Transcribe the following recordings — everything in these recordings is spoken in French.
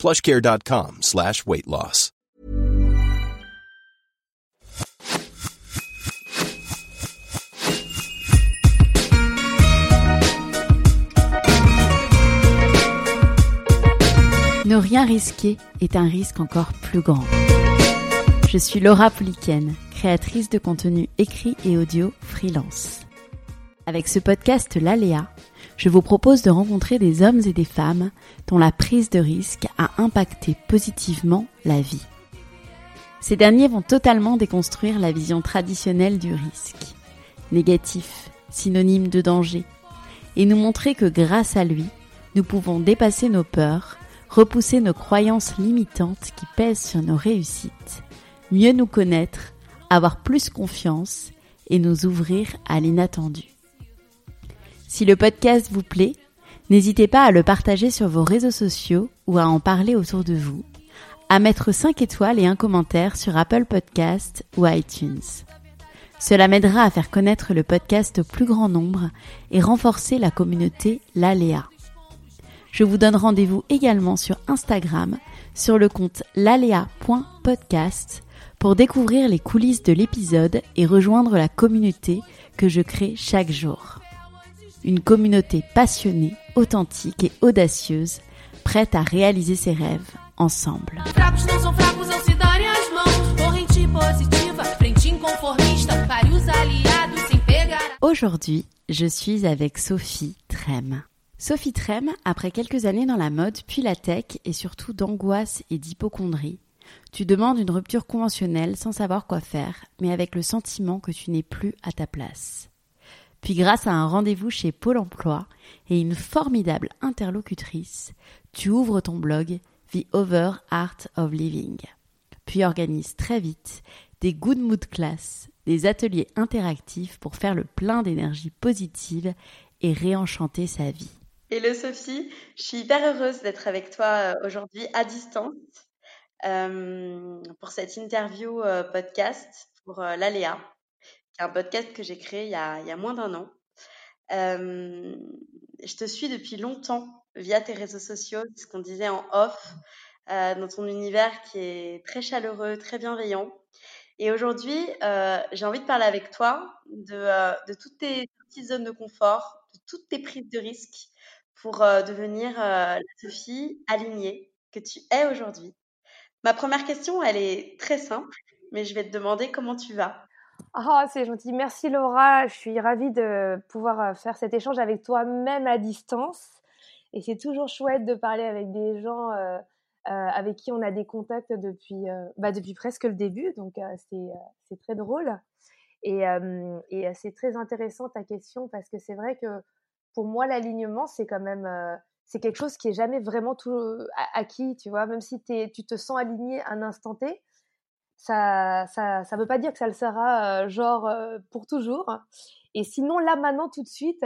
plushcare.com slash weight loss. Ne rien risquer est un risque encore plus grand. Je suis Laura Pouliken, créatrice de contenu écrit et audio freelance. Avec ce podcast L'Aléa, je vous propose de rencontrer des hommes et des femmes dont la prise de risque a impacté positivement la vie. Ces derniers vont totalement déconstruire la vision traditionnelle du risque, négatif, synonyme de danger, et nous montrer que grâce à lui, nous pouvons dépasser nos peurs, repousser nos croyances limitantes qui pèsent sur nos réussites, mieux nous connaître, avoir plus confiance et nous ouvrir à l'inattendu. Si le podcast vous plaît, n'hésitez pas à le partager sur vos réseaux sociaux ou à en parler autour de vous, à mettre 5 étoiles et un commentaire sur Apple Podcast ou iTunes. Cela m'aidera à faire connaître le podcast au plus grand nombre et renforcer la communauté L'Aléa. Je vous donne rendez-vous également sur Instagram sur le compte lalea.podcast pour découvrir les coulisses de l'épisode et rejoindre la communauté que je crée chaque jour. Une communauté passionnée, authentique et audacieuse, prête à réaliser ses rêves ensemble. Aujourd'hui, je suis avec Sophie Trem. Sophie Trem, après quelques années dans la mode, puis la tech et surtout d'angoisse et d'hypochondrie, tu demandes une rupture conventionnelle sans savoir quoi faire, mais avec le sentiment que tu n'es plus à ta place. Puis grâce à un rendez-vous chez Pôle Emploi et une formidable interlocutrice, tu ouvres ton blog The Over Art of Living. Puis organises très vite des Good Mood Class, des ateliers interactifs pour faire le plein d'énergie positive et réenchanter sa vie. Hello Sophie, je suis hyper heureuse d'être avec toi euh, aujourd'hui à distance euh, pour cette interview euh, podcast pour l'Aléa un podcast que j'ai créé il y a, moins d'un an. Euh, je te suis depuis longtemps via tes réseaux sociaux, ce qu'on disait en off, euh, dans ton univers qui est très chaleureux, très bienveillant. Et aujourd'hui, euh, j'ai envie de parler avec toi de, toutes tes petites zones de confort, de toutes tes prises de risques pour devenir la Sophie alignée que tu es aujourd'hui. Ma première question, elle est très simple, mais je vais te demander comment tu vas. Oh, c'est gentil. Merci Laura. Je suis ravie de pouvoir euh, faire cet échange avec toi, même à distance. Et c'est toujours chouette de parler avec des gens euh, euh, avec qui on a des contacts depuis, bah, depuis presque le début. Donc, c'est très drôle. Et, et c'est très intéressant ta question parce que c'est vrai que pour moi, l'alignement, c'est quand même quelque chose qui est jamais vraiment tout acquis, tu vois. Même si tu te sens aligné un instant T, ça, ça, ça veut pas dire que ça le sera euh, genre euh, pour toujours. Et sinon, là, maintenant, tout de suite,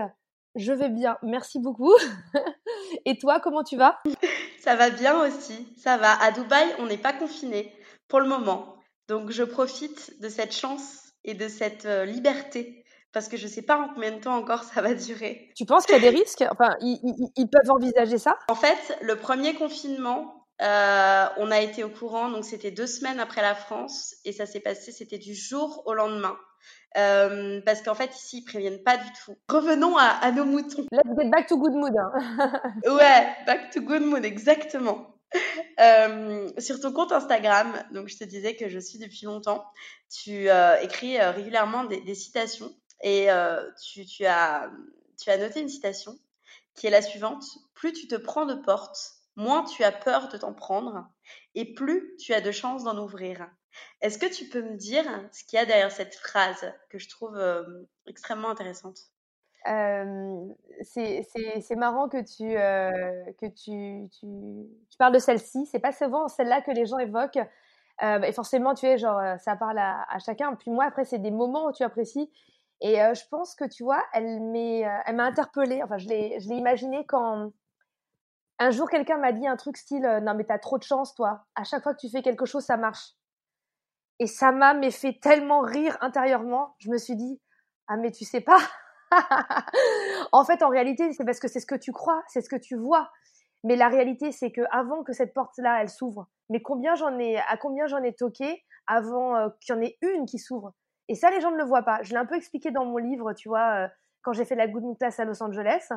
je vais bien. Merci beaucoup. Et toi, comment tu vas? Ça va bien aussi. Ça va. À Dubaï, on n'est pas confiné pour le moment. Donc, je profite de cette chance et de cette euh, liberté parce que je ne sais pas en combien de temps encore ça va durer. Tu penses qu'il y a des risques? Enfin, ils, peuvent envisager ça? En fait, le premier confinement, euh, on a été au courant, donc c'était deux semaines après la France, et ça s'est passé, c'était du jour au lendemain. Euh, parce qu'en fait, ici, ils préviennent pas du tout. Revenons à, nos moutons. Let's get back to good mood. Hein. ouais, back to good mood, exactement. Euh, sur ton compte Instagram, donc je te disais que je suis depuis longtemps, tu écris régulièrement des, citations et tu, tu, as, tu as noté une citation qui est la suivante. Plus tu te prends de portes, moins tu as peur de t'en prendre et plus tu as de chances d'en ouvrir. Est-ce que tu peux me dire ce qu'il y a derrière cette phrase que je trouve euh, extrêmement intéressante? C'est marrant que tu, euh, que tu, tu, parles de celle-ci. C'est pas souvent celle-là que les gens évoquent. Euh, et forcément, tu es genre, ça parle à, chacun. Puis moi, après, c'est des moments où tu apprécies. Et je pense que, tu vois, elle m'a interpellée. Enfin, je l'ai imaginé quand un jour, quelqu'un m'a dit un truc style Non, mais t'as trop de chance, toi. À chaque fois que tu fais quelque chose, ça marche. Et ça m'a fait tellement rire intérieurement. Je me suis dit Ah, mais tu sais pas. en fait, en réalité, c'est parce que c'est ce que tu crois, c'est ce que tu vois. Mais la réalité, c'est que avant que cette porte-là, elle s'ouvre, mais combien j'en ai, à combien j'en ai toqué avant euh, qu'il y en ait une qui s'ouvre. Et ça, les gens ne le voient pas. Je l'ai un peu expliqué dans mon livre, tu vois, euh, quand j'ai fait la Good Mood à Los Angeles.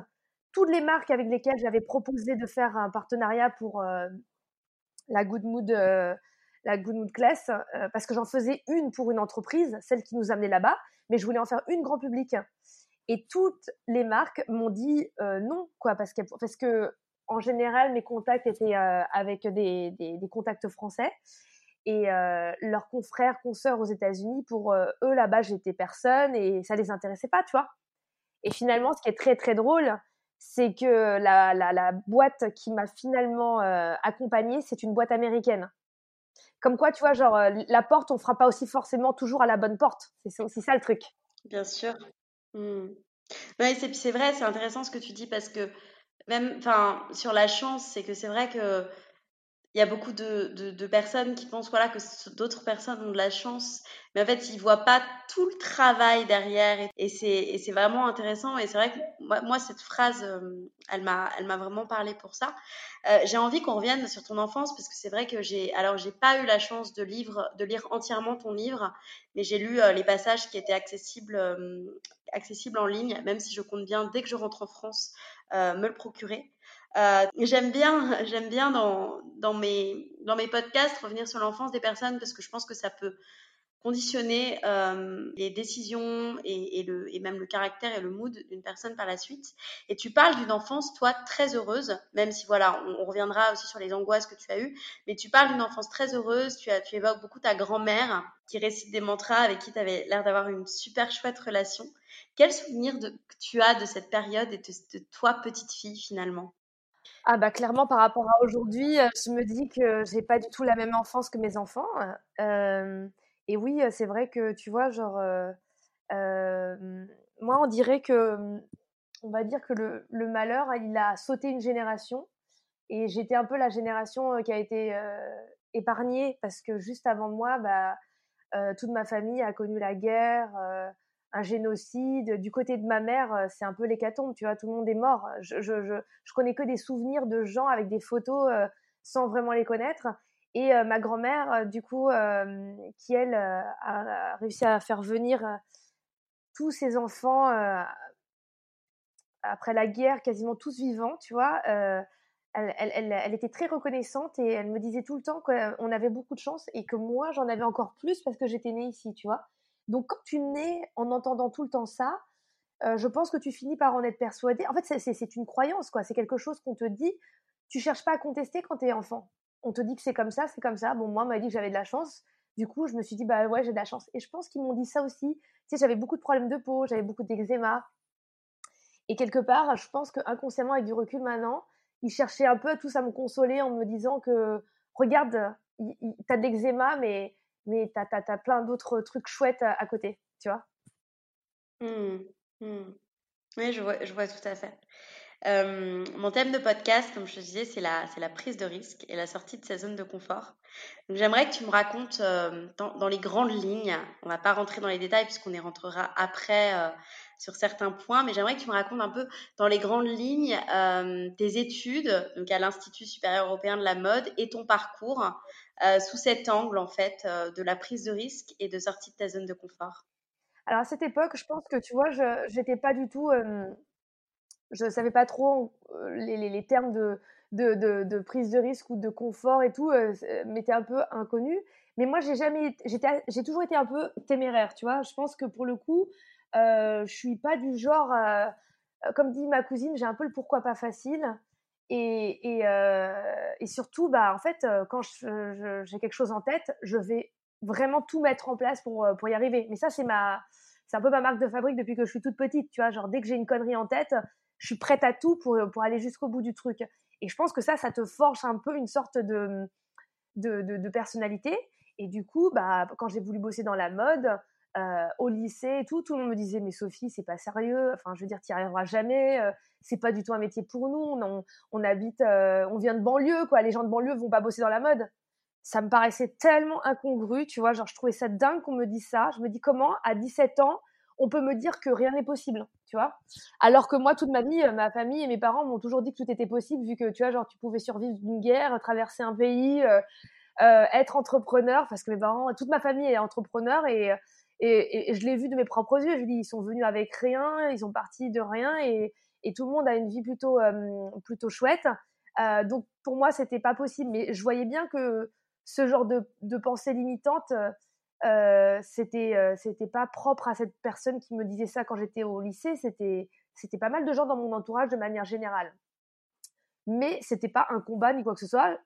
Toutes les marques avec lesquelles j'avais proposé de faire un partenariat pour euh, la Good Mood, la Good Mood Class, parce que j'en faisais une pour une entreprise, celle qui nous amenait là-bas, mais je voulais en faire une grand public. Et toutes les marques m'ont dit non, quoi, parce que, en général, mes contacts étaient euh, avec des, contacts français. Et euh, leurs confrères, consoeurs aux États-Unis, pour euh, eux, là-bas, j'étais personne et ça les intéressait pas, tu vois. Et finalement, ce qui est très, très drôle, c'est que la, la, boîte qui m'a finalement accompagnée, c'est une boîte américaine. Comme quoi, tu vois, genre, la porte, on fera pas aussi forcément toujours à la bonne porte. C'est ça le truc. Bien sûr. Mmh. c'est vrai, c'est intéressant ce que tu dis parce que même, sur la chance, c'est que c'est vrai que il y a beaucoup de, de, personnes qui pensent voilà, que d'autres personnes ont de la chance, mais en fait, ils voient pas tout le travail derrière. Et, et c'est vraiment intéressant. Et c'est vrai que moi, moi cette phrase, euh, elle m'a vraiment parlé pour ça. Euh, j'ai envie qu'on revienne sur ton enfance, parce que c'est vrai que j'ai alors j'ai pas eu la chance de, livre, de lire entièrement ton livre, mais j'ai lu euh, les passages qui étaient accessibles, accessibles en ligne, même si je compte bien, dès que je rentre en France, me le procurer. Euh, j'aime bien, j'aime bien dans, dans, mes, dans mes podcasts revenir sur l'enfance des personnes parce que je pense que ça peut conditionner euh, les décisions et, et, le, et même le caractère et le mood d'une personne par la suite. Et tu parles d'une enfance, toi, très heureuse, même si voilà, on, reviendra aussi sur les angoisses que tu as eues, mais tu parles d'une enfance très heureuse, tu, as, tu évoques beaucoup ta grand-mère qui récite des mantras avec qui tu avais l'air d'avoir une super chouette relation. Quel souvenir de, tu as de cette période et de, de toi, petite fille, finalement? Ah bah clairement par rapport à aujourd'hui, euh, je me dis que j'ai pas du tout la même enfance que mes enfants. Euh, et oui, c'est vrai que tu vois, genre, euh, moi on dirait que, on va dire que le, le, malheur, il a sauté une génération. Et j'étais un peu la génération qui a été épargnée parce que juste avant moi, bah, toute ma famille a connu la guerre un génocide. Du côté de ma mère, euh, c'est un peu l'hécatombe, tu vois, tout le monde est mort. Je, je, je, connais que des souvenirs de gens avec des photos euh, sans vraiment les connaître. Et euh, ma grand-mère, du coup, qui elle a réussi à faire venir tous ses enfants après la guerre, quasiment tous vivants, tu vois. Elle, elle, elle, elle, était très reconnaissante et elle me disait tout le temps qu'on avait beaucoup de chance et que moi j'en avais encore plus parce que j'étais née ici, tu vois. Donc quand tu nais en entendant tout le temps ça, euh, je pense que tu finis par en être persuadé. En fait, c'est une croyance, quoi. C'est quelque chose qu'on te dit. Tu cherches pas à contester quand tu es enfant. On te dit que c'est comme ça, c'est comme ça. Bon, moi, on m'a dit que j'avais de la chance. Du coup, je me suis dit, bah ouais, j'ai de la chance. Et je pense qu'ils m'ont dit ça aussi. Tu sais, j'avais beaucoup de problèmes de peau, j'avais beaucoup d'eczéma. Et quelque part, je pense qu'inconsciemment, avec du recul maintenant, ils cherchaient un peu tous à me consoler en me disant que, regarde, t'as de l'eczéma, mais mais tu as, plein d'autres trucs chouettes à, côté, tu vois. Mmh, mmh. Oui, je vois, je vois tout à fait. mon thème de podcast, comme je te disais, c'est la, la prise de risque et la sortie de sa zone de confort. J'aimerais que tu me racontes dans, les grandes lignes, on va pas rentrer dans les détails puisqu'on y rentrera après sur certains points, mais j'aimerais que tu me racontes un peu dans les grandes lignes tes études donc à l'Institut supérieur européen de la mode et ton parcours euh, sous cet angle en fait euh, de la prise de risque et de sortie de ta zone de confort Alors à cette époque, je pense que tu vois, je n'étais pas du tout, euh, je savais pas trop les, les, termes de, de, prise de risque ou de confort et tout m'étaient un peu inconnus. Mais moi, j'ai jamais, j'ai toujours été un peu téméraire, tu vois. Je pense que pour le coup, euh, je suis pas du genre, comme dit ma cousine, j'ai un peu le pourquoi pas facile. Euh, et, surtout, bah, en fait, euh, quand j'ai quelque chose en tête, je vais vraiment tout mettre en place pour, euh, pour y arriver. Mais ça, c'est ma, c'est un peu ma marque de fabrique depuis que je suis toute petite. Tu vois, genre dès que j'ai une connerie en tête, je suis prête à tout pour, pour aller jusqu'au bout du truc. Et je pense que ça, ça te forge un peu une sorte de, de, de, de personnalité. Et du coup, bah, quand j'ai voulu bosser dans la mode, euh, au lycée et tout, tout le monde me disait mais Sophie c'est pas sérieux, enfin je veux dire tu n'y arriveras jamais, euh, c'est pas du tout un métier pour nous, on, on habite, euh, on vient de banlieue quoi, les gens de banlieue vont pas bosser dans la mode. Ça me paraissait tellement incongru, tu vois, genre je trouvais ça dingue qu'on me dise ça. Je me dis comment à 17 ans on peut me dire que rien n'est possible, tu vois? Alors que moi toute ma vie, ma famille et mes parents m'ont toujours dit que tout était possible vu que tu vois genre tu pouvais survivre d'une guerre, traverser un pays, être entrepreneur parce que mes parents, toute ma famille est entrepreneur et et, je l'ai vu de mes propres yeux. Je dis, ils sont venus avec rien, ils sont partis de rien, et, tout le monde a une vie plutôt, euh, plutôt chouette. Euh, donc pour moi, c'était pas possible. Mais je voyais bien que ce genre de, de pensée limitante, euh, c'était, euh, c'était pas propre à cette personne qui me disait ça quand j'étais au lycée. C'était, c'était pas mal de gens dans mon entourage de manière générale. Mais c'était pas un combat ni quoi que ce soit.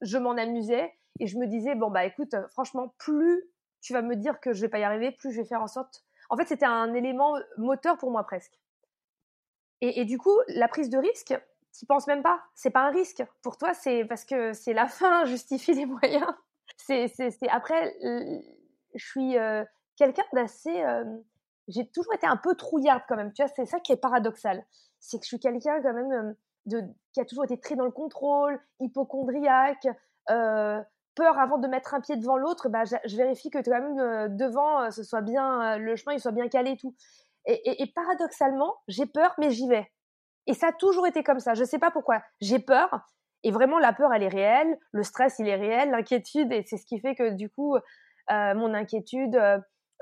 Je m'en amusais et je me disais bon bah écoute, franchement, plus tu vas me dire que je vais pas y arriver, plus je vais faire en sorte. En fait, c'était un élément moteur pour moi presque. Et, du coup, la prise de risque, tu penses même pas. C'est pas un risque. Pour toi, c'est parce que c'est la fin justifie les moyens. C'est, après, je suis euh, quelqu'un d'assez. Euh, j'ai toujours été un peu trouillarde quand même. Tu vois, c'est ça qui est paradoxal. C'est que je suis quelqu'un quand même euh, de, qui a toujours été très dans le contrôle, hypochondriaque, peur avant de mettre un pied devant l'autre, bah, je, vérifie que quand même euh, devant, euh, ce soit bien, euh, le chemin il soit bien calé et tout. Et, paradoxalement, j'ai peur, mais j'y vais. Et ça a toujours été comme ça. Je ne sais pas pourquoi. J'ai peur, et vraiment la peur, elle est réelle. Le stress, il est réel. L'inquiétude, et c'est ce qui fait que du coup, mon inquiétude,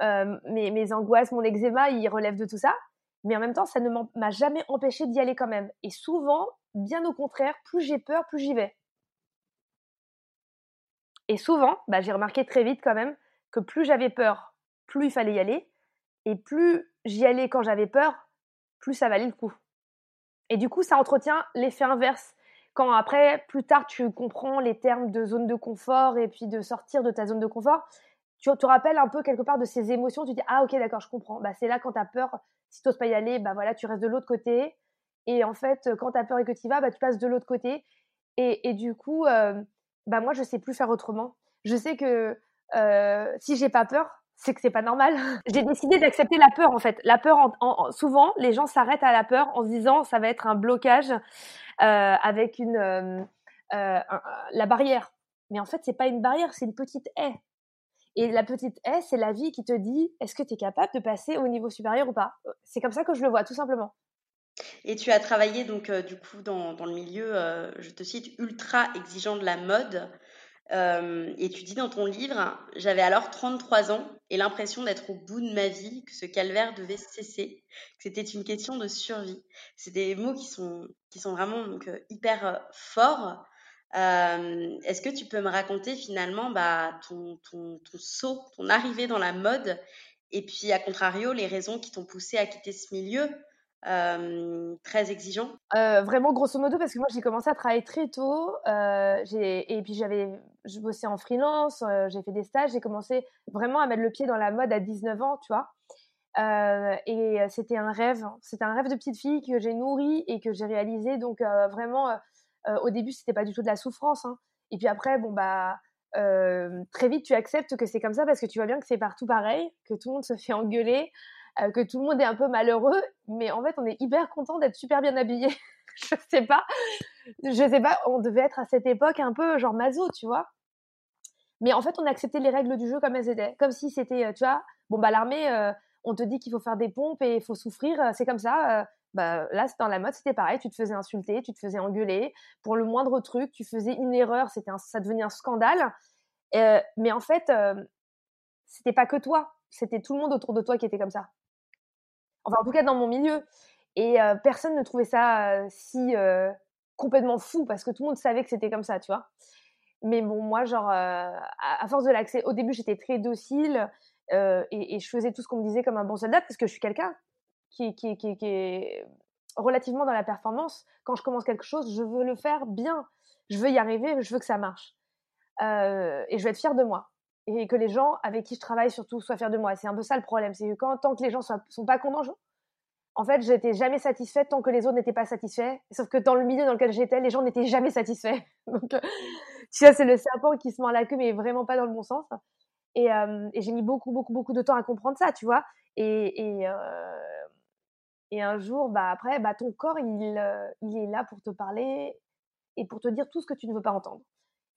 mes, angoisses, mon eczéma, ils relèvent de tout ça. Mais en même temps, ça ne m'a jamais empêché d'y aller quand même. Et souvent, bien au contraire, plus j'ai peur, plus j'y vais. Et souvent, bah, j'ai remarqué très vite quand même que plus j'avais peur, plus il fallait y aller. Et plus j'y allais quand j'avais peur, plus ça valait le coup. Et du coup, ça entretient l'effet inverse. Quand après, plus tard, tu comprends les termes de zone de confort et puis de sortir de ta zone de confort, tu te rappelles un peu quelque part de ces émotions, tu dis ah ok d'accord je comprends. Bah, c'est là quand tu as peur, si tu n'oses pas y aller, bah voilà tu restes de l'autre côté. Et en fait quand tu as peur et que tu y vas, bah, tu passes de l'autre côté. Et, du coup, euh, bah moi je sais plus faire autrement. Je sais que euh, si j'ai pas peur, c'est que c'est pas normal. j'ai décidé d'accepter la peur en fait. La peur, en, souvent les gens s'arrêtent à la peur en se disant ça va être un blocage euh, avec une euh la barrière. Mais en fait c'est pas une barrière, c'est une petite haie. Et la petite haie, c'est la vie qui te dit est-ce que tu es capable de passer au niveau supérieur ou pas? C'est comme ça que je le vois, tout simplement. Et tu as travaillé donc euh, du coup dans, dans le milieu, euh, je te cite, ultra exigeant de la mode. Euh, et tu dis dans ton livre, j'avais alors 33 ans et l'impression d'être au bout de ma vie, que ce calvaire devait cesser, que c'était une question de survie. C'est des mots qui sont, qui sont vraiment donc, hyper forts. Est-ce que tu peux me raconter finalement bah, ton, ton, ton saut, ton arrivée dans la mode et puis à contrario les raisons qui t'ont poussé à quitter ce milieu? Très exigeant euh, Vraiment, grosso modo, parce que moi, j'ai commencé à travailler très tôt. Euh, et puis, j'avais, je bossais en freelance, euh, j'ai fait des stages. J'ai commencé vraiment à mettre le pied dans la mode à 19 ans, tu vois. et c'était un rêve. C'était un rêve de petite fille que j'ai nourri et que j'ai réalisé. Donc, vraiment, au début, c'était pas du tout de la souffrance. Hein. Et puis après, bon, bah. très vite, tu acceptes que c'est comme ça parce que tu vois bien que c'est partout pareil, que tout le monde se fait engueuler, euh, que tout le monde est un peu malheureux, mais en fait, on est hyper content d'être super bien habillé. je sais pas, je sais pas, on devait être à cette époque un peu genre maso, tu vois. Mais en fait, on a accepté les règles du jeu comme elles étaient, comme si c'était, euh, tu vois, bon bah l'armée, euh, on te dit qu'il faut faire des pompes et il faut souffrir, c'est comme ça. bah là, dans la mode, c'était pareil, tu te faisais insulter, tu te faisais engueuler pour le moindre truc, tu faisais une erreur, c'était ça devenait un scandale. mais en fait, c'était pas que toi, c'était tout le monde autour de toi qui était comme ça. Enfin, en tout cas, dans mon milieu. Et euh, personne ne trouvait ça euh, si euh, complètement fou parce que tout le monde savait que c'était comme ça, tu vois. Mais bon, moi, genre, à, force de l'accès, au début, j'étais très docile et, je faisais tout ce qu'on me disait comme un bon soldat parce que je suis quelqu'un qui, qui, qui, qui, est relativement dans la performance. Quand je commence quelque chose, je veux le faire bien. Je veux y arriver, je veux que ça marche. et je veux être fière de moi et que les gens avec qui je travaille surtout soient fiers de moi. C'est un peu ça le problème, c'est que tant que les gens ne sont pas contents, en fait, j'étais jamais satisfaite tant que les autres n'étaient pas satisfaits. Sauf que dans le milieu dans lequel j'étais, les gens n'étaient jamais satisfaits. Donc, euh, tu vois, c'est le serpent qui se mord la queue, mais vraiment pas dans le bon sens. Et, euh, j'ai mis beaucoup, beaucoup, beaucoup de temps à comprendre ça, tu vois. Et, et, euh, un jour, bah, après, bah, ton corps, il, il est là pour te parler et pour te dire tout ce que tu ne veux pas entendre.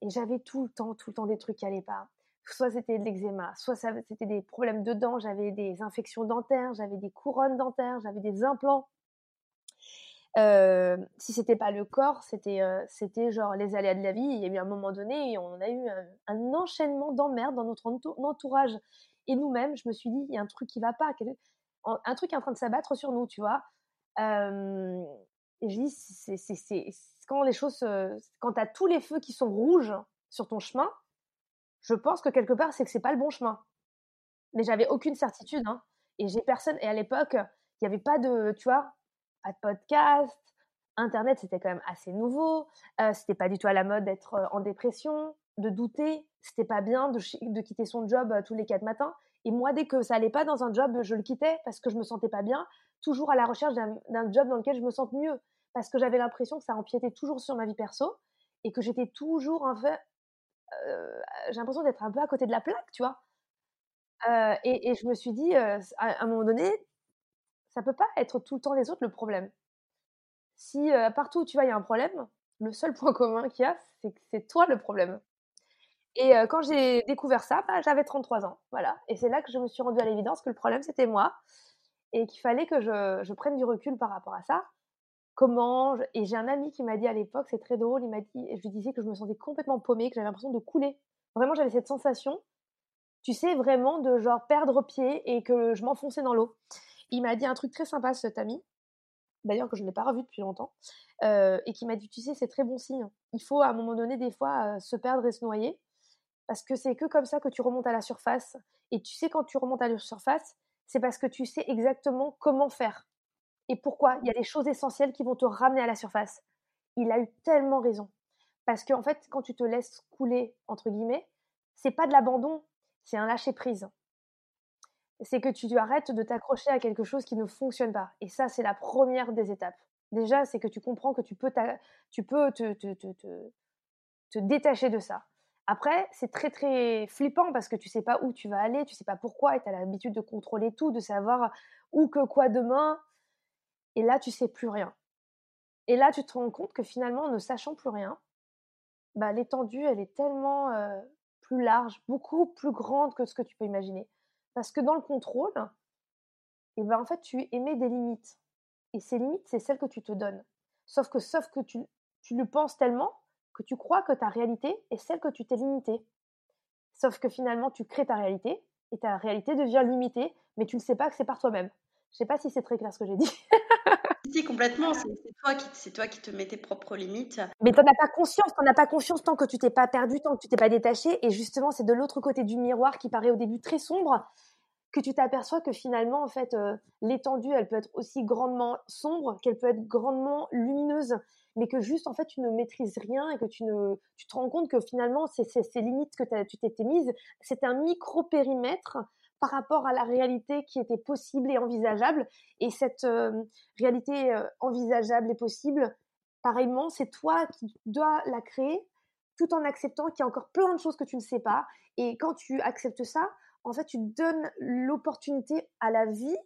Et j'avais tout le temps, tout le temps des trucs qui n'allaient pas soit c'était de l'eczéma, soit c'était des problèmes de dents, j'avais des infections dentaires, j'avais des couronnes dentaires, j'avais des implants. Euh, si c'était pas le corps, c'était euh, c'était genre les aléas de la vie. Il y a eu un moment donné, on a eu un, enchaînement d'emmerdes dans notre entourage et nous-mêmes. Je me suis dit, il y a un truc qui va pas, un truc est en train de s'abattre sur nous, tu vois. Euh, et je dis, c'est quand les choses, quand tu as tous les feux qui sont rouges sur ton chemin, je pense que quelque part, c'est que c'est pas le bon chemin. Mais j'avais aucune certitude. Hein. Et j'ai personne. Et à l'époque, il n'y avait pas de, tu vois, pas de podcast. Internet, c'était quand même assez nouveau. Euh, c'était pas du tout à la mode d'être euh, en dépression, de douter. C'était pas bien de, de, quitter son job euh, tous les quatre matins. Et moi, dès que ça allait pas dans un job, je le quittais parce que je me sentais pas bien, toujours à la recherche d'un job dans lequel je me sente mieux. Parce que j'avais l'impression que ça empiétait toujours sur ma vie perso et que j'étais toujours en fait j'ai l'impression d'être un peu à côté de la plaque, tu vois. et, je me suis dit, à, un moment donné, ça peut pas être tout le temps les autres le problème. Si partout où tu vas, il y a un problème, le seul point commun qu'il y a, c'est que c'est toi le problème. Et quand j'ai découvert ça, bah, j'avais 33 ans, voilà. Et c'est là que je me suis rendue à l'évidence que le problème c'était moi et qu'il fallait que je, prenne du recul par rapport à ça comment et j'ai un ami qui m'a dit à l'époque c'est très drôle il m'a dit je lui disais que je me sentais complètement paumée que j'avais l'impression de couler. Vraiment j'avais cette sensation tu sais vraiment de genre perdre pied et que je m'enfonçais dans l'eau. Il m'a dit un truc très sympa cet ami d'ailleurs que je n'ai pas revu depuis longtemps euh, et qui m'a dit tu sais c'est très bon signe. Il faut à un moment donné des fois euh, se perdre et se noyer parce que c'est que comme ça que tu remontes à la surface. Et tu sais quand tu remontes à la surface c'est parce que tu sais exactement comment faire et pourquoi? Il y a des choses essentielles qui vont te ramener à la surface. Il a eu tellement raison. Parce qu'en fait, quand tu te laisses couler, entre guillemets, c'est pas de l'abandon, c'est un lâcher prise. C'est que tu arrêtes de t'accrocher à quelque chose qui ne fonctionne pas. Et ça, c'est la première des étapes. Déjà, c'est que tu comprends que tu peux, tu peux te, détacher de ça. Après, c'est très très flippant parce que tu sais pas où tu vas aller, tu sais pas pourquoi, et tu as l'habitude de contrôler tout, de savoir où que quoi demain, et là, tu sais plus rien. Et là, tu te rends compte que finalement, en ne sachant plus rien, bah, l'étendue, elle est tellement plus large, beaucoup plus grande que ce que tu peux imaginer. Parce que dans le contrôle, et ben, en fait, tu émets des limites. Et ces limites, c'est celles que tu te donnes. Sauf que, sauf que tu, le penses tellement que tu crois que ta réalité est celle que tu t'es limitée. Sauf que finalement, tu crées ta réalité et ta réalité devient limitée, mais tu ne sais pas que c'est par toi-même. Je sais pas si c'est très clair ce que j'ai dit. si, complètement. C'est toi, qui, toi qui te mets tes propres limites. Mais tu n'en as pas conscience. Tu n'en as pas conscience tant que tu t'es pas perdu, tant que tu t'es pas détaché. Et justement, c'est de l'autre côté du miroir qui paraît au début très sombre que tu t'aperçois que finalement, en fait, euh, l'étendue, elle peut être aussi grandement sombre qu'elle peut être grandement lumineuse, mais que juste, en fait, tu ne maîtrises rien et que tu, ne, tu te rends compte que finalement, ces, ces limites que tu t'étais mises, c'est un micro-périmètre par rapport à la réalité qui était possible et envisageable. Et cette euh, réalité euh, envisageable et possible, pareillement, c'est toi qui dois la créer tout en acceptant qu'il y a encore plein de choses que tu ne sais pas. Et quand tu acceptes ça, en fait, tu donnes l'opportunité à la vie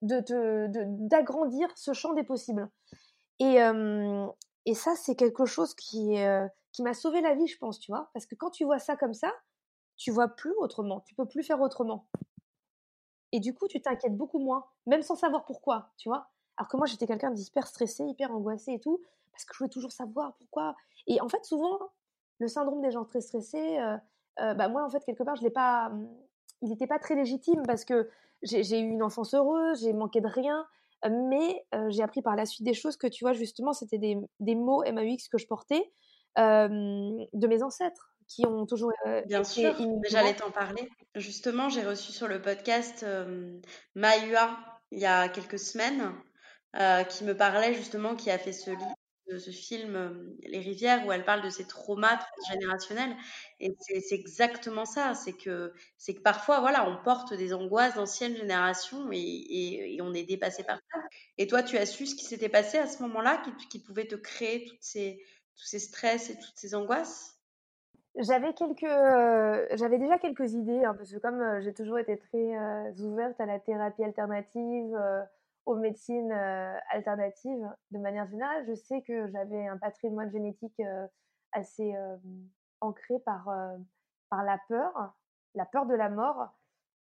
d'agrandir ce champ des possibles. Et, euh, et ça, c'est quelque chose qui, qui m'a sauvé la vie, je pense, tu vois. Parce que quand tu vois ça comme ça, tu vois plus autrement, tu peux plus faire autrement. Et du coup, tu t'inquiètes beaucoup moins, même sans savoir pourquoi, tu vois. Alors que moi, j'étais quelqu'un d'hyper stressé, hyper angoissé et tout, parce que je voulais toujours savoir pourquoi. Et en fait, souvent, le syndrome des gens très stressés, euh, euh, bah moi, en fait, quelque part, je l'ai pas. Il n'était pas très légitime parce que j'ai eu une enfance heureuse, j'ai manqué de rien, mais euh, j'ai appris par la suite des choses que, tu vois, justement, c'était des, des mots MAUX que je portais de mes ancêtres qui ont toujours euh, Bien sûr, j'allais t'en parler. Justement, j'ai reçu sur le podcast euh, Maïua il y a quelques semaines euh, qui me parlait justement, qui a fait ce livre ce, film Les Rivières où elle parle de ces traumas transgénérationnels. Et c'est exactement ça. C'est que, que parfois, voilà, on porte des angoisses d'anciennes générations et, et, on est dépassé par ça. Et toi, tu as su ce qui s'était passé à ce moment-là, qui, qui, pouvait te créer toutes ces, tous ces stress et toutes ces angoisses? J'avais quelques, euh, j'avais déjà quelques idées, hein, parce que comme euh, j'ai toujours été très euh, ouverte à la thérapie alternative, aux médecines alternatives, de manière générale, je sais que j'avais un patrimoine génétique assez ancré par, par la peur, la peur de la mort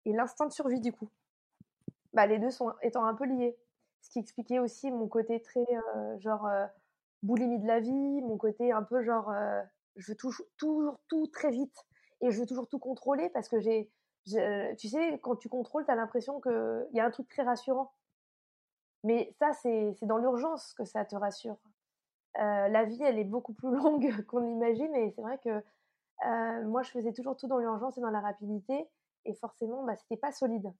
et l'instinct de survie du coup. Bah, les deux sont étant un peu liés, ce qui expliquait aussi mon côté très genre boulimie de la vie, mon côté un peu genre je veux toujours, toujours tout très vite et je veux toujours tout contrôler parce que j'ai, tu sais, quand tu contrôles, tu as l'impression qu'il y a un truc très rassurant. Mais ça, c'est dans l'urgence que ça te rassure. Euh, la vie, elle est beaucoup plus longue qu'on l'imagine et c'est vrai que euh, moi, je faisais toujours tout dans l'urgence et dans la rapidité et forcément, bah, c'était pas solide.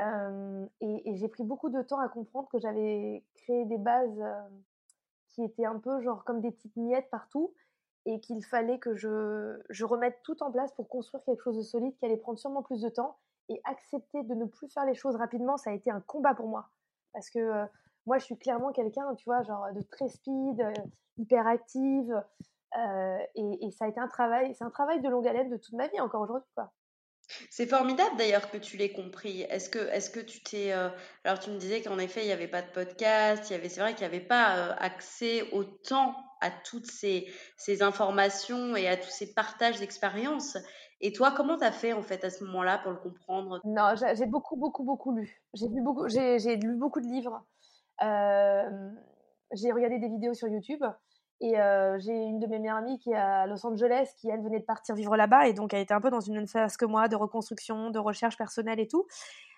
Euh, et, et j'ai pris beaucoup de temps à comprendre que j'avais créé des bases qui étaient un peu genre comme des petites miettes partout et qu'il fallait que je, je, remette tout en place pour construire quelque chose de solide qui allait prendre sûrement plus de temps et accepter de ne plus faire les choses rapidement, ça a été un combat pour moi. Parce que euh, moi, je suis clairement quelqu'un, tu vois, genre de très speed, euh, hyper active. Euh, et, et, ça a été un travail, c'est un travail de longue haleine de toute ma vie encore aujourd'hui, quoi. C'est formidable d'ailleurs que tu l'aies compris. Est-ce que, est-ce que tu t'es. Euh, alors, tu me disais qu'en effet, il n'y avait pas de podcast, c'est vrai qu'il n'y avait pas accès autant à toutes ces, informations et à tous ces partages d'expériences. Et toi, comment tu as fait en fait à ce moment-là pour le comprendre? Non, j'ai beaucoup, beaucoup, beaucoup lu. J'ai lu beaucoup, j'ai, lu beaucoup de livres. Euh, j'ai regardé des vidéos sur YouTube. Et euh, j'ai une de mes meilleures amies qui est à Los Angeles, qui elle venait de partir vivre là-bas, et donc elle était un peu dans une phase que moi de reconstruction, de recherche personnelle et tout.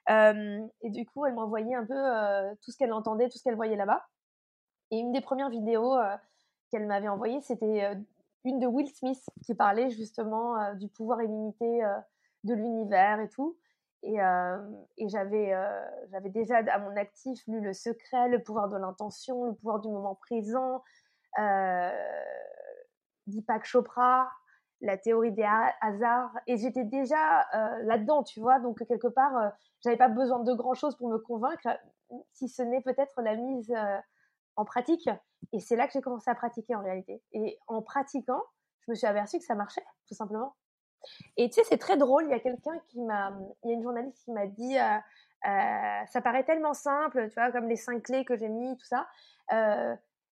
Euh, et du coup, elle m'envoyait un peu tout ce qu'elle entendait, tout ce qu'elle voyait là-bas. Et une des premières vidéos qu'elle m'avait envoyées, c'était une de Will Smith qui parlait justement du pouvoir illimité de l'univers et tout. Et, j'avais, j'avais déjà à mon actif lu Le Secret, Le pouvoir de l'intention, Le pouvoir du moment présent, euh, Deepak Chopra, la théorie des hasards, et j'étais déjà euh, là-dedans, tu vois. Donc quelque part, euh, j'avais pas besoin de grand chose pour me convaincre, si ce n'est peut-être la mise en pratique. Et c'est là que j'ai commencé à pratiquer en réalité. Et en pratiquant, je me suis aperçue que ça marchait, tout simplement. Et tu sais, c'est très drôle. Il y a quelqu'un qui m'a, il y a une journaliste qui m'a dit, ça paraît tellement simple, tu vois, comme les cinq clés que j'ai mis, tout ça.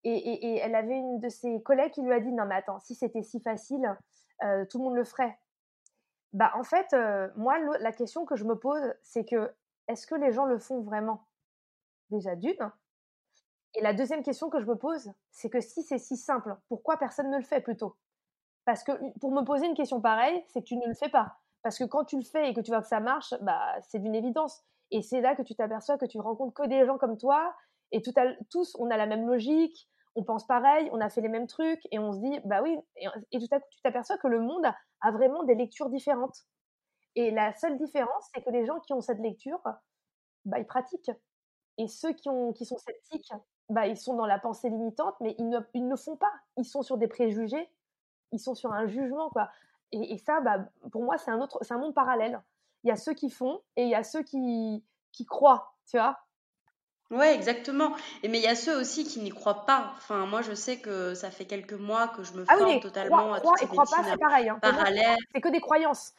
Et, elle avait une de ses collègues qui lui a dit non mais attends si c'était si facile euh, tout le monde le ferait bah en fait euh, moi la question que je me pose c'est que est-ce que les gens le font vraiment? Déjà d'une et la deuxième question que je me pose c'est que si c'est si simple pourquoi personne ne le fait plutôt? Parce que pour me poser une question pareille c'est que tu ne le fais pas parce que quand tu le fais et que tu vois que ça marche bah c'est d'une évidence et c'est là que tu t'aperçois que tu rencontres que des gens comme toi et tout à, tous, on a la même logique, on pense pareil, on a fait les mêmes trucs, et on se dit, bah oui, et, tout à coup, tu t'aperçois que le monde a vraiment des lectures différentes. Et la seule différence, c'est que les gens qui ont cette lecture, bah, ils pratiquent. Et ceux qui, ont, qui sont sceptiques, bah, ils sont dans la pensée limitante, mais ils ne, ils ne font pas. Ils sont sur des préjugés, ils sont sur un jugement, quoi. Et, ça, bah, pour moi, c'est un autre, c'est un monde parallèle. Il y a ceux qui font et il y a ceux qui, qui croient, tu vois. Ouais, exactement. Et mais il y a ceux aussi qui n'y croient pas. Enfin, moi, je sais que ça fait quelques mois que je me ah forme totalement à toutes et croient pas, c'est pareil. Hein. C'est que des croyances.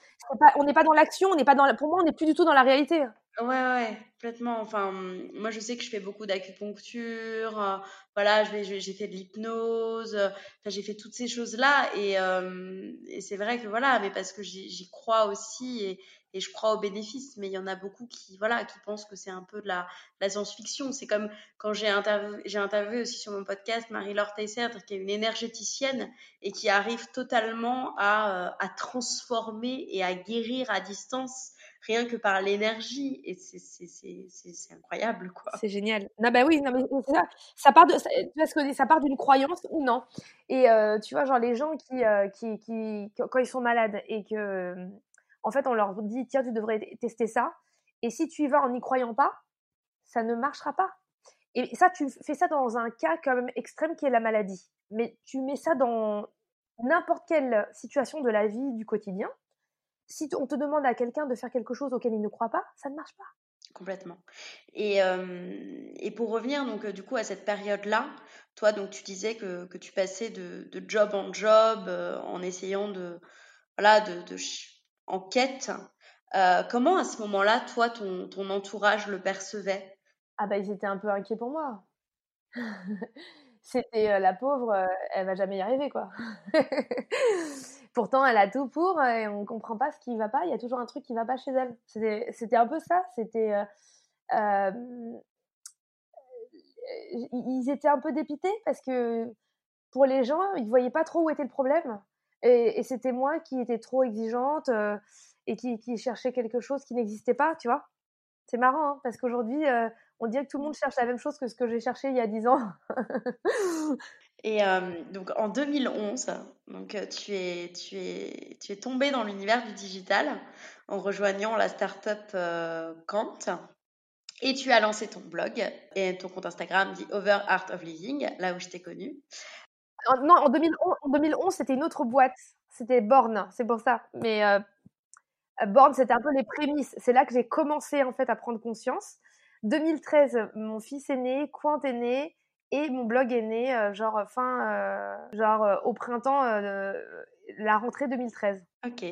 on n'est pas dans l'action, on n'est pas dans. Pour moi, on n'est plus du tout dans la réalité. Ouais, ouais, complètement. Enfin, moi, je sais que je fais beaucoup d'acupuncture. Euh, voilà, j'ai fait de l'hypnose. Enfin, j'ai fait toutes ces choses-là. Et, euh, et c'est vrai que voilà, mais parce que j'y crois aussi. Et, je crois aux bénéfices, mais il y en a beaucoup qui, voilà, qui pensent que c'est un peu de la, science-fiction. C'est comme quand j'ai interviewé, aussi sur mon podcast Marie-Laure Teisser, qui est une énergéticienne et qui arrive totalement à, euh, à transformer et à guérir à distance rien que par l'énergie et c'est incroyable quoi. C'est génial. Non bah oui, non, mais ça. ça part de ça, ça part d'une croyance ou non. Et euh, tu vois genre les gens qui, euh, qui, qui, quand ils sont malades et que en fait, on leur dit, tiens, tu devrais tester ça. Et si tu y vas en n'y croyant pas, ça ne marchera pas. Et ça, tu fais ça dans un cas quand même extrême qui est la maladie. Mais tu mets ça dans n'importe quelle situation de la vie du quotidien. Si on te demande à quelqu'un de faire quelque chose auquel il ne croit pas, ça ne marche pas. Complètement. Et, et pour revenir donc du coup à cette période-là, toi donc tu disais que, que tu passais de, de, job en job en essayant de voilà de, de en quête. comment à ce moment-là, toi, ton, ton entourage le percevait? Ah bah ils étaient un peu inquiets pour moi. C'était la pauvre, elle va jamais y arriver quoi. Pourtant, elle a tout pour et on comprend pas ce qui va pas. Il y a toujours un truc qui va pas chez elle. C'était un peu ça. C'était ils étaient un peu dépités parce que pour les gens, ils voyaient pas trop où était le problème. Et, c'était moi qui étais trop exigeante et qui, cherchait quelque chose qui n'existait pas, tu vois. C'est marrant hein, parce qu'aujourd'hui, on dirait que tout le monde cherche la même chose que ce que j'ai cherché il y a 10 ans. Et donc en 2011, donc tu es tu es tu tombé dans l'univers du digital en rejoignant la startup euh, Kant et tu as lancé ton blog et ton compte Instagram dit Over Art of Living, là où je t'ai connu. non, en 2011, en 2011 c'était une autre boîte, c'était Born, c'est pour ça. Mais euh, Born, c'était un peu les prémices. C'est là que j'ai commencé en fait à prendre conscience. 2013, mon fils est né, Quant est né, et mon blog est né, euh, genre fin, euh, genre euh, au printemps, la rentrée 2013. Ok.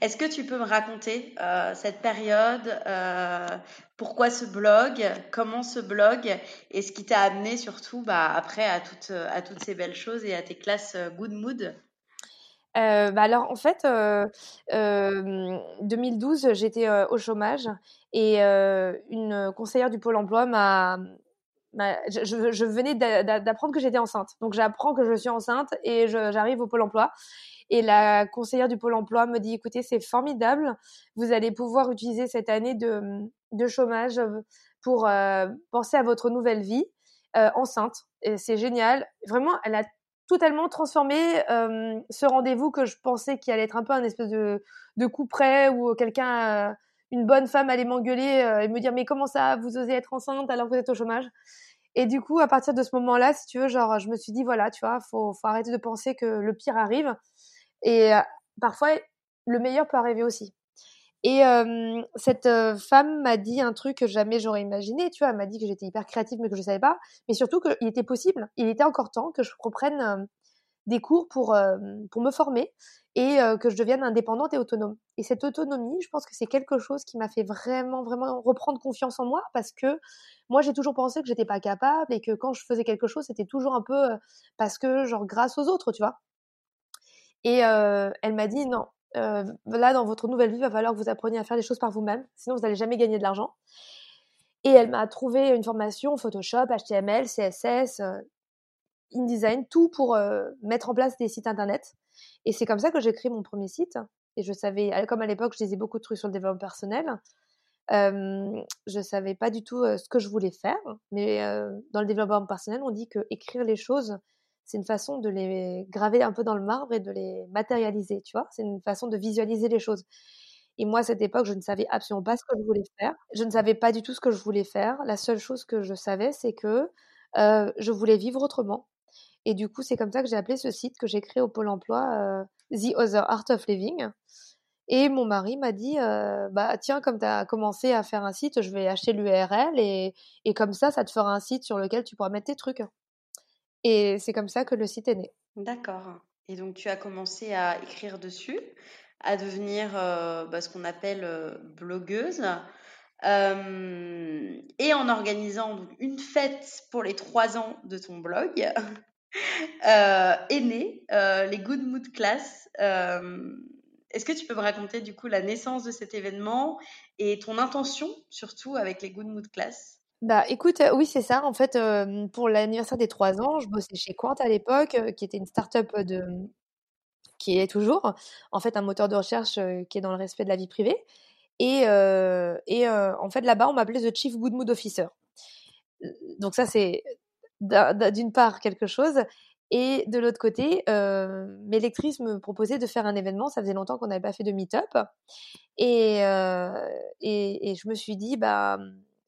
Est-ce que tu peux me raconter cette période Pourquoi ce blog Comment ce blog Et ce qui t'a amené surtout bah, après à toutes, à toutes ces belles choses et à tes classes Good Mood? Bah alors en fait, 2012, j'étais au chômage et une conseillère du pôle emploi m'a bah, je, venais d'apprendre que j'étais enceinte. Donc j'apprends que je suis enceinte et j'arrive au Pôle emploi. Et la conseillère du Pôle emploi me dit, écoutez, c'est formidable, vous allez pouvoir utiliser cette année de, chômage pour euh, penser à votre nouvelle vie euh, enceinte. Et c'est génial. Vraiment, elle a totalement transformé euh, ce rendez-vous que je pensais qu'il allait être un peu un espèce de, de coup près où quelqu'un une bonne femme allait m'engueuler et me dire mais comment ça vous osez être enceinte alors que vous êtes au chômage? Et du coup, à partir de ce moment-là, si tu veux, genre, je me suis dit, voilà, tu vois, faut, faut arrêter de penser que le pire arrive. Et euh, parfois, le meilleur peut arriver aussi. Et euh, cette euh, femme m'a dit un truc que jamais j'aurais imaginé, tu vois, elle m'a dit que j'étais hyper créative mais que je ne savais pas, mais surtout qu'il était possible, il était encore temps que je reprenne des cours pour, pour me former et que je devienne indépendante et autonome. Et cette autonomie, je pense que c'est quelque chose qui m'a fait vraiment, vraiment reprendre confiance en moi parce que moi, j'ai toujours pensé que j'étais pas capable et que quand je faisais quelque chose, c'était toujours un peu parce que, genre, grâce aux autres, tu vois? Et elle m'a dit, non, là, dans votre nouvelle vie, il va falloir que vous appreniez à faire les choses par vous-même, sinon vous n'allez jamais gagner de l'argent. Et elle m'a trouvé une formation Photoshop, HTML, CSS, InDesign, tout pour mettre en place des sites internet. Et c'est comme ça que j'ai créé mon premier site. Et je savais, comme à l'époque, je disais beaucoup de trucs sur le développement personnel. Euh, je savais pas du tout ce que je voulais faire, mais dans le développement personnel, on dit que écrire les choses, c'est une façon de les graver un peu dans le marbre et de les matérialiser, tu vois? C'est une façon de visualiser les choses. Et moi, à cette époque, je ne savais absolument pas ce que je voulais faire. Je ne savais pas du tout ce que je voulais faire. La seule chose que je savais, c'est que je voulais vivre autrement. Et du coup, c'est comme ça que j'ai appelé ce site que j'ai créé au Pôle emploi The Other Art of Living. Et mon mari m'a dit, bah tiens, comme tu as commencé à faire un site, je vais acheter l'URL et, et comme ça, ça te fera un site sur lequel tu pourras mettre tes trucs. Et c'est comme ça que le site est né. D'accord. Et donc tu as commencé à écrire dessus, à devenir bah, ce qu'on appelle blogueuse. et en organisant une fête pour les trois ans de ton blog, est né les Good Mood Class. Est-ce que tu peux me raconter du coup la naissance de cet événement et ton intention surtout avec les Good Mood Class? Bah écoute, euh, oui c'est ça. En fait, euh, pour l'anniversaire des trois ans, je bossais chez Quant à l'époque, euh, qui était une start-up de qui est toujours en fait un moteur de recherche qui est dans le respect de la vie privée. Et, et en fait là-bas, on m'appelait The Chief Good Mood Officer. Donc ça c'est d'une part quelque chose. Et de l'autre côté, euh, mes lectrices me proposaient de faire un événement. Ça faisait longtemps qu'on n'avait pas fait de meet-up. Et, euh, et, je me suis dit, bah,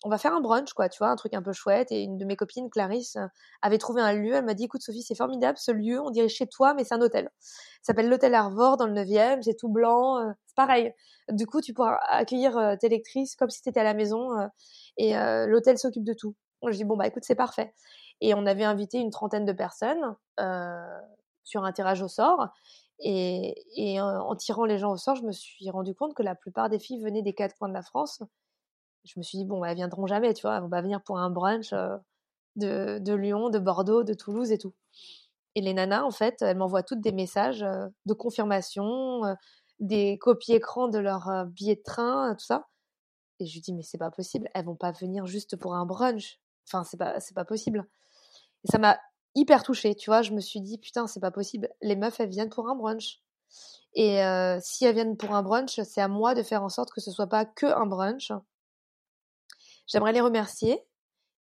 on va faire un brunch, quoi, tu vois, un truc un peu chouette. Et une de mes copines, Clarisse, avait trouvé un lieu. Elle m'a dit, écoute, Sophie, c'est formidable ce lieu. On dirait chez toi, mais c'est un hôtel. Ça s'appelle l'hôtel Arvor dans le 9e. C'est tout blanc. c'est pareil. Du coup, tu pourras accueillir tes lectrices comme si tu étais à la maison. et l'hôtel s'occupe de tout. Je dis, bon, bah écoute, c'est parfait. Et on avait invité une trentaine de personnes sur un tirage au sort. Et, en tirant les gens au sort, je me suis rendu compte que la plupart des filles venaient des quatre coins de la France. Je me suis dit, bon, bah, elles viendront jamais, tu vois, elles vont pas venir pour un brunch de, Lyon, de Bordeaux, de Toulouse et tout. Et les nanas, en fait, elles m'envoient toutes des messages de confirmation, des copies écran de leur billet de train, tout ça. Et je lui dis, mais c'est pas possible, elles vont pas venir juste pour un brunch. Enfin, c'est pas, pas possible. Ça m'a hyper touchée, tu vois. Je me suis dit, putain, c'est pas possible. Les meufs, elles viennent pour un brunch. Et euh, si elles viennent pour un brunch, c'est à moi de faire en sorte que ce soit pas que un brunch. J'aimerais les remercier.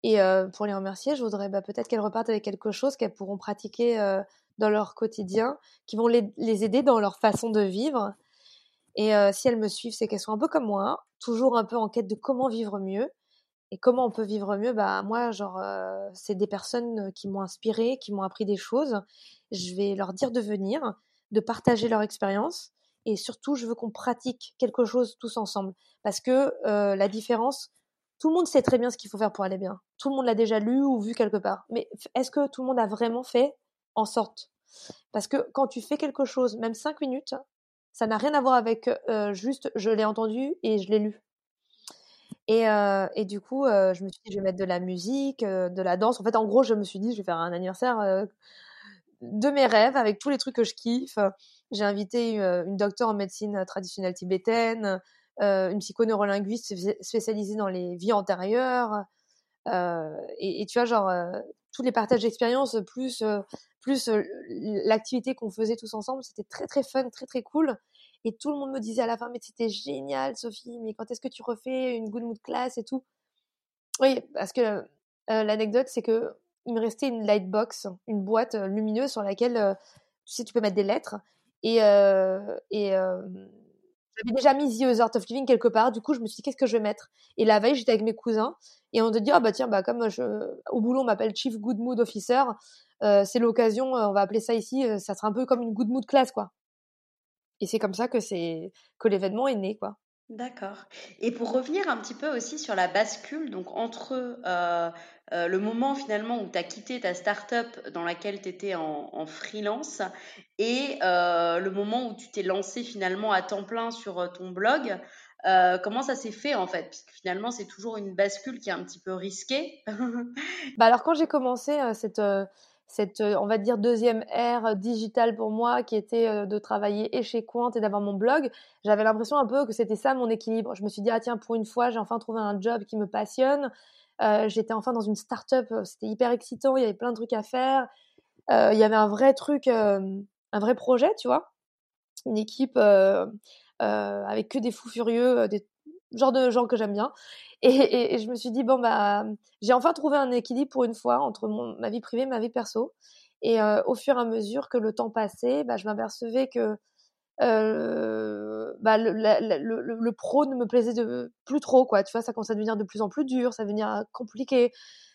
Et euh, pour les remercier, je voudrais bah, peut-être qu'elles repartent avec quelque chose qu'elles pourront pratiquer euh, dans leur quotidien, qui vont les, les, aider dans leur façon de vivre. Et si elles me suivent, c'est qu'elles sont un peu comme moi, toujours un peu en quête de comment vivre mieux. Et comment on peut vivre mieux? Bah moi, genre, euh, c'est des personnes qui m'ont inspiré, qui m'ont appris des choses. Je vais leur dire de venir, de partager leur expérience, et surtout, je veux qu'on pratique quelque chose tous ensemble, parce que euh, la différence, tout le monde sait très bien ce qu'il faut faire pour aller bien. Tout le monde l'a déjà lu ou vu quelque part. Mais est-ce que tout le monde a vraiment fait en sorte? Parce que quand tu fais quelque chose, même cinq minutes, ça n'a rien à voir avec euh, juste je l'ai entendu et je l'ai lu. Et, euh, et du coup, euh, je me suis dit, je vais mettre de la musique, euh, de la danse. En fait, en gros, je me suis dit, je vais faire un anniversaire de mes rêves avec tous les trucs que je kiffe. J'ai invité une docteure en médecine traditionnelle tibétaine, une psychoneurolinguiste spécialisée dans les vies antérieures. Et, et, tu vois, genre, tous les partages d'expériences, plus, plus l'activité qu'on faisait tous ensemble, c'était très, très fun, très, très cool. Et tout le monde me disait à la fin, mais c'était génial, Sophie, mais quand est-ce que tu refais une good mood class et tout? Oui, parce que l'anecdote, c'est que il me restait une lightbox, une boîte lumineuse sur laquelle, tu sais, tu peux mettre des lettres. Et, et j'avais déjà mis The Art of Living quelque part. Du coup, je me suis dit, qu'est-ce que je vais mettre? Et la veille, j'étais avec mes cousins et on te dit, ah bah tiens, bah comme au boulot, on m'appelle Chief Good Mood Officer, c'est l'occasion, on va appeler ça ici, ça sera un peu comme une good mood class, quoi. Et c'est comme ça que c'est que l'événement est né, quoi. D'accord. Et pour revenir un petit peu aussi sur la bascule, donc entre euh, euh, le moment finalement où tu as quitté ta start-up dans laquelle tu étais en, freelance et euh, le moment où tu t'es lancé finalement à temps plein sur ton blog, comment ça s'est fait en fait? Puisque finalement c'est toujours une bascule qui est un petit peu risquée. bah alors quand j'ai commencé cette cette, euh, on va dire, deuxième ère digitale pour moi, qui était euh, de travailler et chez Quant et d'avoir mon blog, j'avais l'impression un peu que c'était ça mon équilibre. Je me suis dit, ah tiens, pour une fois, j'ai enfin trouvé un job qui me passionne. Euh, j'étais enfin dans une start-up, c'était hyper excitant, il y avait plein de trucs à faire. il y avait un vrai truc, un vrai projet, tu vois. Une équipe avec que des fous furieux, des genre de gens que j'aime bien. Et, je me suis dit, bon, bah, j'ai enfin trouvé un équilibre pour une fois entre mon, ma vie privée et ma vie perso. Et euh, au fur et à mesure que le temps passait, bah, je m'apercevais que euh, bah, le, le, pro ne me plaisait de, plus trop, quoi. Tu vois, ça commençait à devenir de plus en plus dur, ça devenait compliqué.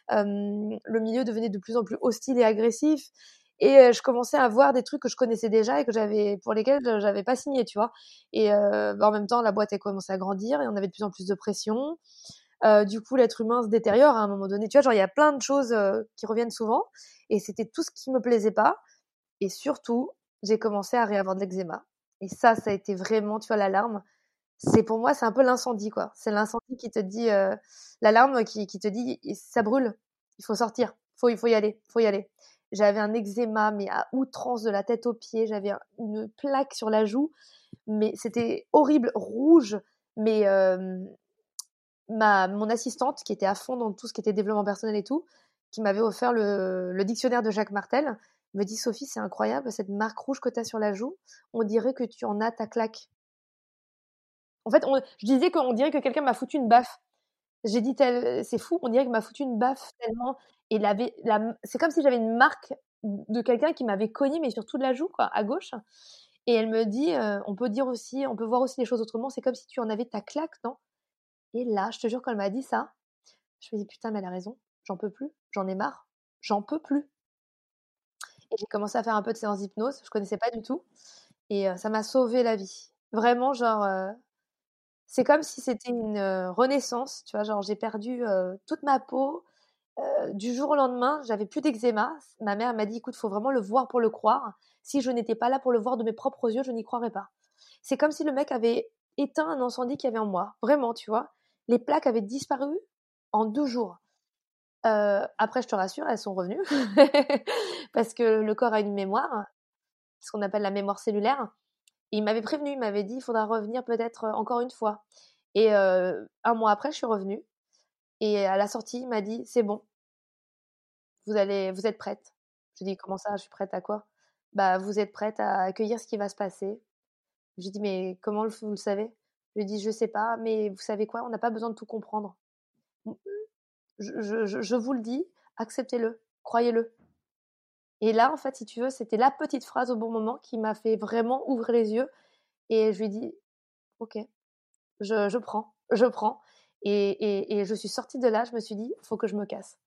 le milieu devenait de plus en plus hostile et agressif et je commençais à voir des trucs que je connaissais déjà et que j'avais pour lesquels j'avais pas signé tu vois. Et euh, en même temps la boîte a commencé à grandir et on avait de plus en plus de pression. Du coup l'être humain se détériore à un moment donné. Tu vois genre il y a plein de choses qui reviennent souvent et c'était tout ce qui me plaisait pas. Et surtout j'ai commencé à réavoir de l'eczéma. Et ça ça a été vraiment tu vois l'alarme. C'est pour moi c'est un peu l'incendie quoi. C'est l'incendie qui te dit l'alarme qui, qui te dit ça brûle. Il faut sortir. Il faut y aller. Faut y aller j'avais un eczéma, mais à outrance de la tête aux pieds. J'avais une plaque sur la joue, mais c'était horrible, rouge. Mais ma, mon assistante, qui était à fond dans tout ce qui était développement personnel et tout, qui m'avait offert le, le, dictionnaire de Jacques Martel, me dit Sophie, c'est incroyable, cette marque rouge que tu as sur la joue, on dirait que tu en as ta claque. En fait, je disais qu'on dirait que quelqu'un m'a foutu une baffe. J'ai dit, c'est fou, on dirait qu'il m'a foutu une baffe tellement. Et c'est comme si j'avais une marque de quelqu'un qui m'avait cogné, mais sur toute la joue, quoi, à gauche. Et elle me dit, euh, on peut dire aussi, on peut voir aussi les choses autrement, c'est comme si tu en avais ta claque, non? Et là, je te jure, quand elle m'a dit ça, Je me dis putain, mais elle a raison, j'en peux plus, j'en ai marre, j'en peux plus. Et j'ai commencé à faire un peu de séance d'hypnose, je connaissais pas du tout. Et ça m'a sauvé la vie. Vraiment, genre, c'est comme si c'était une renaissance, tu vois, genre j'ai perdu toute ma peau. Du jour au lendemain, j'avais plus d'eczéma. Ma mère m'a dit, écoute, faut vraiment le voir pour le croire. Si je n'étais pas là pour le voir de mes propres yeux, je n'y croirais pas. C'est comme si le mec avait éteint un incendie qu'il y avait en moi. Vraiment, tu vois. Les plaques avaient disparu en deux jours. après, je te rassure, elles sont revenues parce que le corps a une mémoire, ce qu'on appelle la mémoire cellulaire. il m'avait prévenu, il m'avait dit, il faudra revenir peut-être encore une fois. Et un mois après, je suis revenue. Et à la sortie, il m'a dit, c'est bon, vous allez, vous êtes prête? Je dit, comment ça, je suis prête à quoi? Bah, vous êtes prête à accueillir ce qui va se passer. J'ai dit, mais comment vous le savez? Je dit, je sais pas, mais vous savez quoi? On n'a pas besoin de tout comprendre. Je, vous le dis, acceptez-le, croyez-le. Et là, en fait, si tu veux, c'était la petite phrase au bon moment qui m'a fait vraiment ouvrir les yeux. Et je lui dit, ok, je, prends, je prends. Et, et, je suis sortie de là, je me suis dit, faut que je me casse.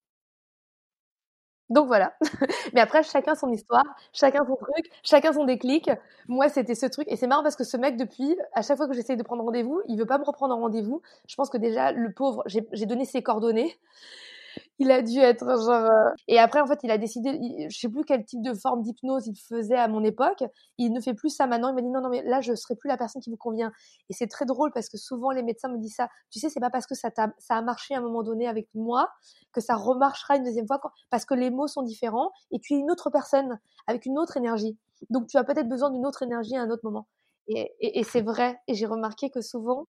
Donc voilà. Mais après, chacun son histoire, chacun son truc, chacun son déclic. Moi, c'était ce truc. Et c'est marrant parce que ce mec, depuis, à chaque fois que j'essaye de prendre rendez-vous, il veut pas me reprendre en rendez-vous. Je pense que déjà, le pauvre, j'ai donné ses coordonnées il a dû être genre. Euh, et après, en fait, il a décidé, je sais plus quel type de forme d'hypnose il faisait à mon époque. Il ne fait plus ça maintenant. Il m'a dit non, non, mais là, je serai plus la personne qui vous convient. Et c'est très drôle parce que souvent les médecins me disent ça. Tu sais, c'est pas parce que ça a, ça a marché à un moment donné avec moi que ça remarchera une deuxième fois parce que les mots sont différents et tu es une autre personne avec une autre énergie. Donc, tu as peut-être besoin d'une autre énergie à un autre moment. Et, et, c'est vrai. Et j'ai remarqué que souvent,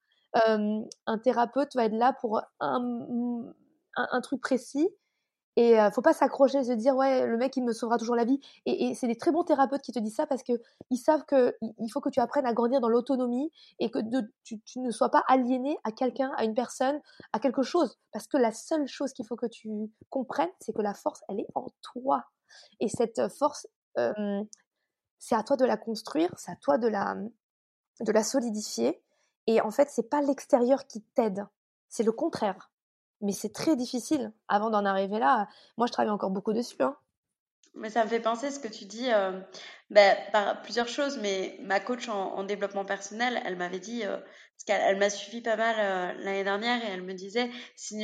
euh, un thérapeute va être là pour un, un, truc précis. Et ne faut pas s'accrocher, se dire ouais le mec il me sauvera toujours la vie. Et, c'est des très bons thérapeutes qui te disent ça parce que ils savent que il faut que tu apprennes à grandir dans l'autonomie et que tu, ne sois pas aliéné à quelqu'un, à une personne, à quelque chose. Parce que la seule chose qu'il faut que tu comprennes, c'est que la force elle est en toi. Et cette force, c'est à toi de la construire, c'est à toi de la de la solidifier. Et en fait c'est pas l'extérieur qui t'aide, c'est le contraire mais c'est très difficile avant d'en arriver là. Moi, je travaille encore beaucoup dessus. Hein. Mais ça me fait penser ce que tu dis euh, bah, par plusieurs choses. Mais ma coach en, développement personnel, elle m'avait dit, euh, parce qu'elle m'a suivi pas mal euh, l'année dernière et elle me disait si,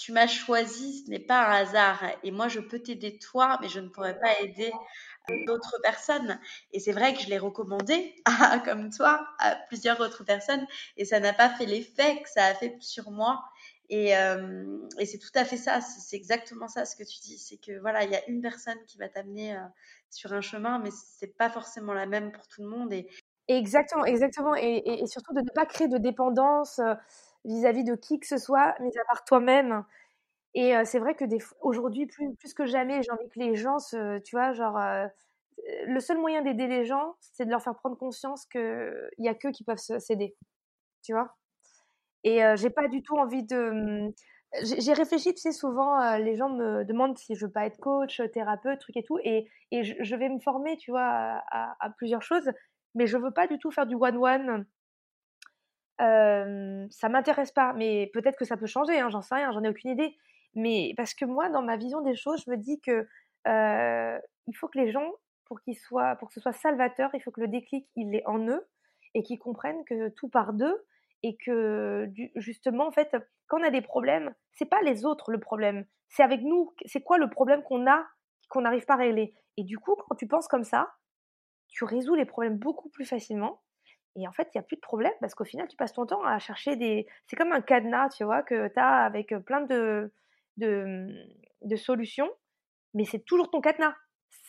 tu m'as choisi, ce n'est pas un hasard. Et moi, je peux t'aider toi, mais je ne pourrais pas aider d'autres personnes. Et c'est vrai que je l'ai recommandé, comme toi, à plusieurs autres personnes. Et ça n'a pas fait l'effet que ça a fait sur moi. Et, euh, et c'est tout à fait ça, c'est exactement ça ce que tu dis. C'est que voilà, il y a une personne qui va t'amener euh, sur un chemin, mais c'est pas forcément la même pour tout le monde. Exactement, exactement. Et, surtout de ne pas créer de dépendance euh, vis-à-vis de qui que ce soit, mais à part toi-même. Et c'est vrai que aujourd'hui, plus, plus que jamais, j'ai envie que les gens, tu vois, genre, le seul moyen d'aider les gens, c'est de leur faire prendre conscience qu'il n'y a qu'eux qui peuvent s'aider. Tu vois? Et j'ai pas du tout envie de. Mmh, j'ai réfléchi, tu sais, souvent, les gens me demandent si je veux pas être coach, thérapeute, truc et tout. Et, et je, vais me former, tu vois, à, plusieurs choses. Mais je veux pas du tout faire du one-one. Euh, ça m'intéresse pas. Mais peut-être que ça peut changer, hein, j'en sais rien, j'en ai aucune idée. Mais parce que moi, dans ma vision des choses, je me dis que il faut que les gens, pour, qu'ils soient, pour que ce soit salvateur, il faut que le déclic, il est en eux et qu'ils comprennent que tout part d'eux et que justement en fait quand on a des problèmes c'est pas les autres le problème c'est avec nous c'est quoi le problème qu'on a qu'on n'arrive pas à régler. Et du coup quand tu penses comme ça tu résous les problèmes beaucoup plus facilement et en fait il y a plus de problème parce qu'au final tu passes ton temps à chercher des c'est comme un cadenas tu vois que tu as avec plein de de, solutions mais c'est toujours ton cadenas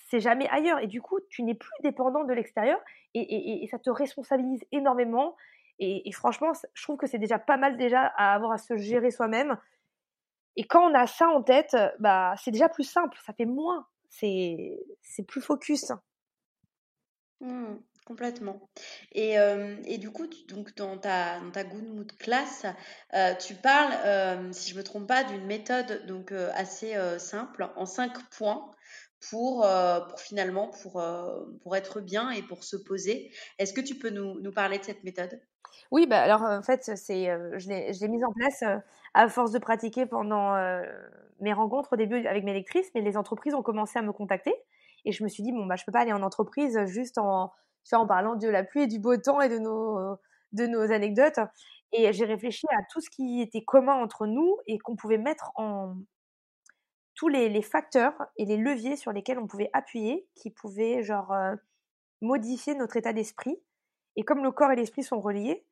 c'est jamais ailleurs et du coup tu n'es plus dépendant de l'extérieur et, et, ça te responsabilise énormément et, franchement, je trouve que c'est déjà pas mal déjà à avoir à se gérer soi-même. Et quand on a ça en tête, bah, c'est déjà plus simple, ça fait moins, c'est plus focus. Mmh, complètement. Et, euh, et, du coup, donc dans ta, dans ta Good Mood class, euh, tu parles, euh, si je ne me trompe pas, d'une méthode donc assez simple, en cinq points, pour, pour finalement pour, pour être bien et pour se poser. Est-ce que tu peux nous, nous parler de cette méthode? Oui, bah alors en fait, c'est, je l'ai mise en place à force de pratiquer pendant mes rencontres au début avec mes lectrices, mais les entreprises ont commencé à me contacter et je me suis dit bon bah je peux pas aller en entreprise juste en en parlant de la pluie et du beau temps et de nos de nos anecdotes et j'ai réfléchi à tout ce qui était commun entre nous et qu'on pouvait mettre en tous les, les, facteurs et les leviers sur lesquels on pouvait appuyer, qui pouvaient genre modifier notre état d'esprit. Et comme le corps et l'esprit sont reliés,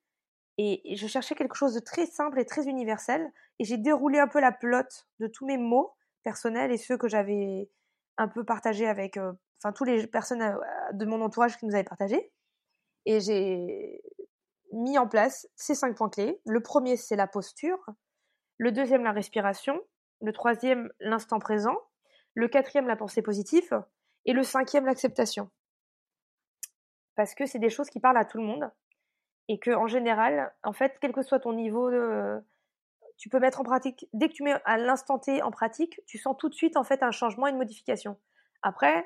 et, je cherchais quelque chose de très simple et très universel, et j'ai déroulé un peu la pelote de tous mes mots personnels et ceux que j'avais un peu partagés avec, enfin, tous les personnes de mon entourage qui nous avaient partagé. Et j'ai mis en place ces cinq points clés. Le premier, c'est la posture. Le deuxième, la respiration. Le troisième, l'instant présent. Le quatrième, la pensée positive. Et le cinquième, l'acceptation. Parce que c'est des choses qui parlent à tout le monde. Et que, en général, en fait, quel que soit ton niveau tu peux mettre en pratique, dès que tu mets à l'instant T en pratique, tu sens tout de suite, en fait, un changement, une modification. Après,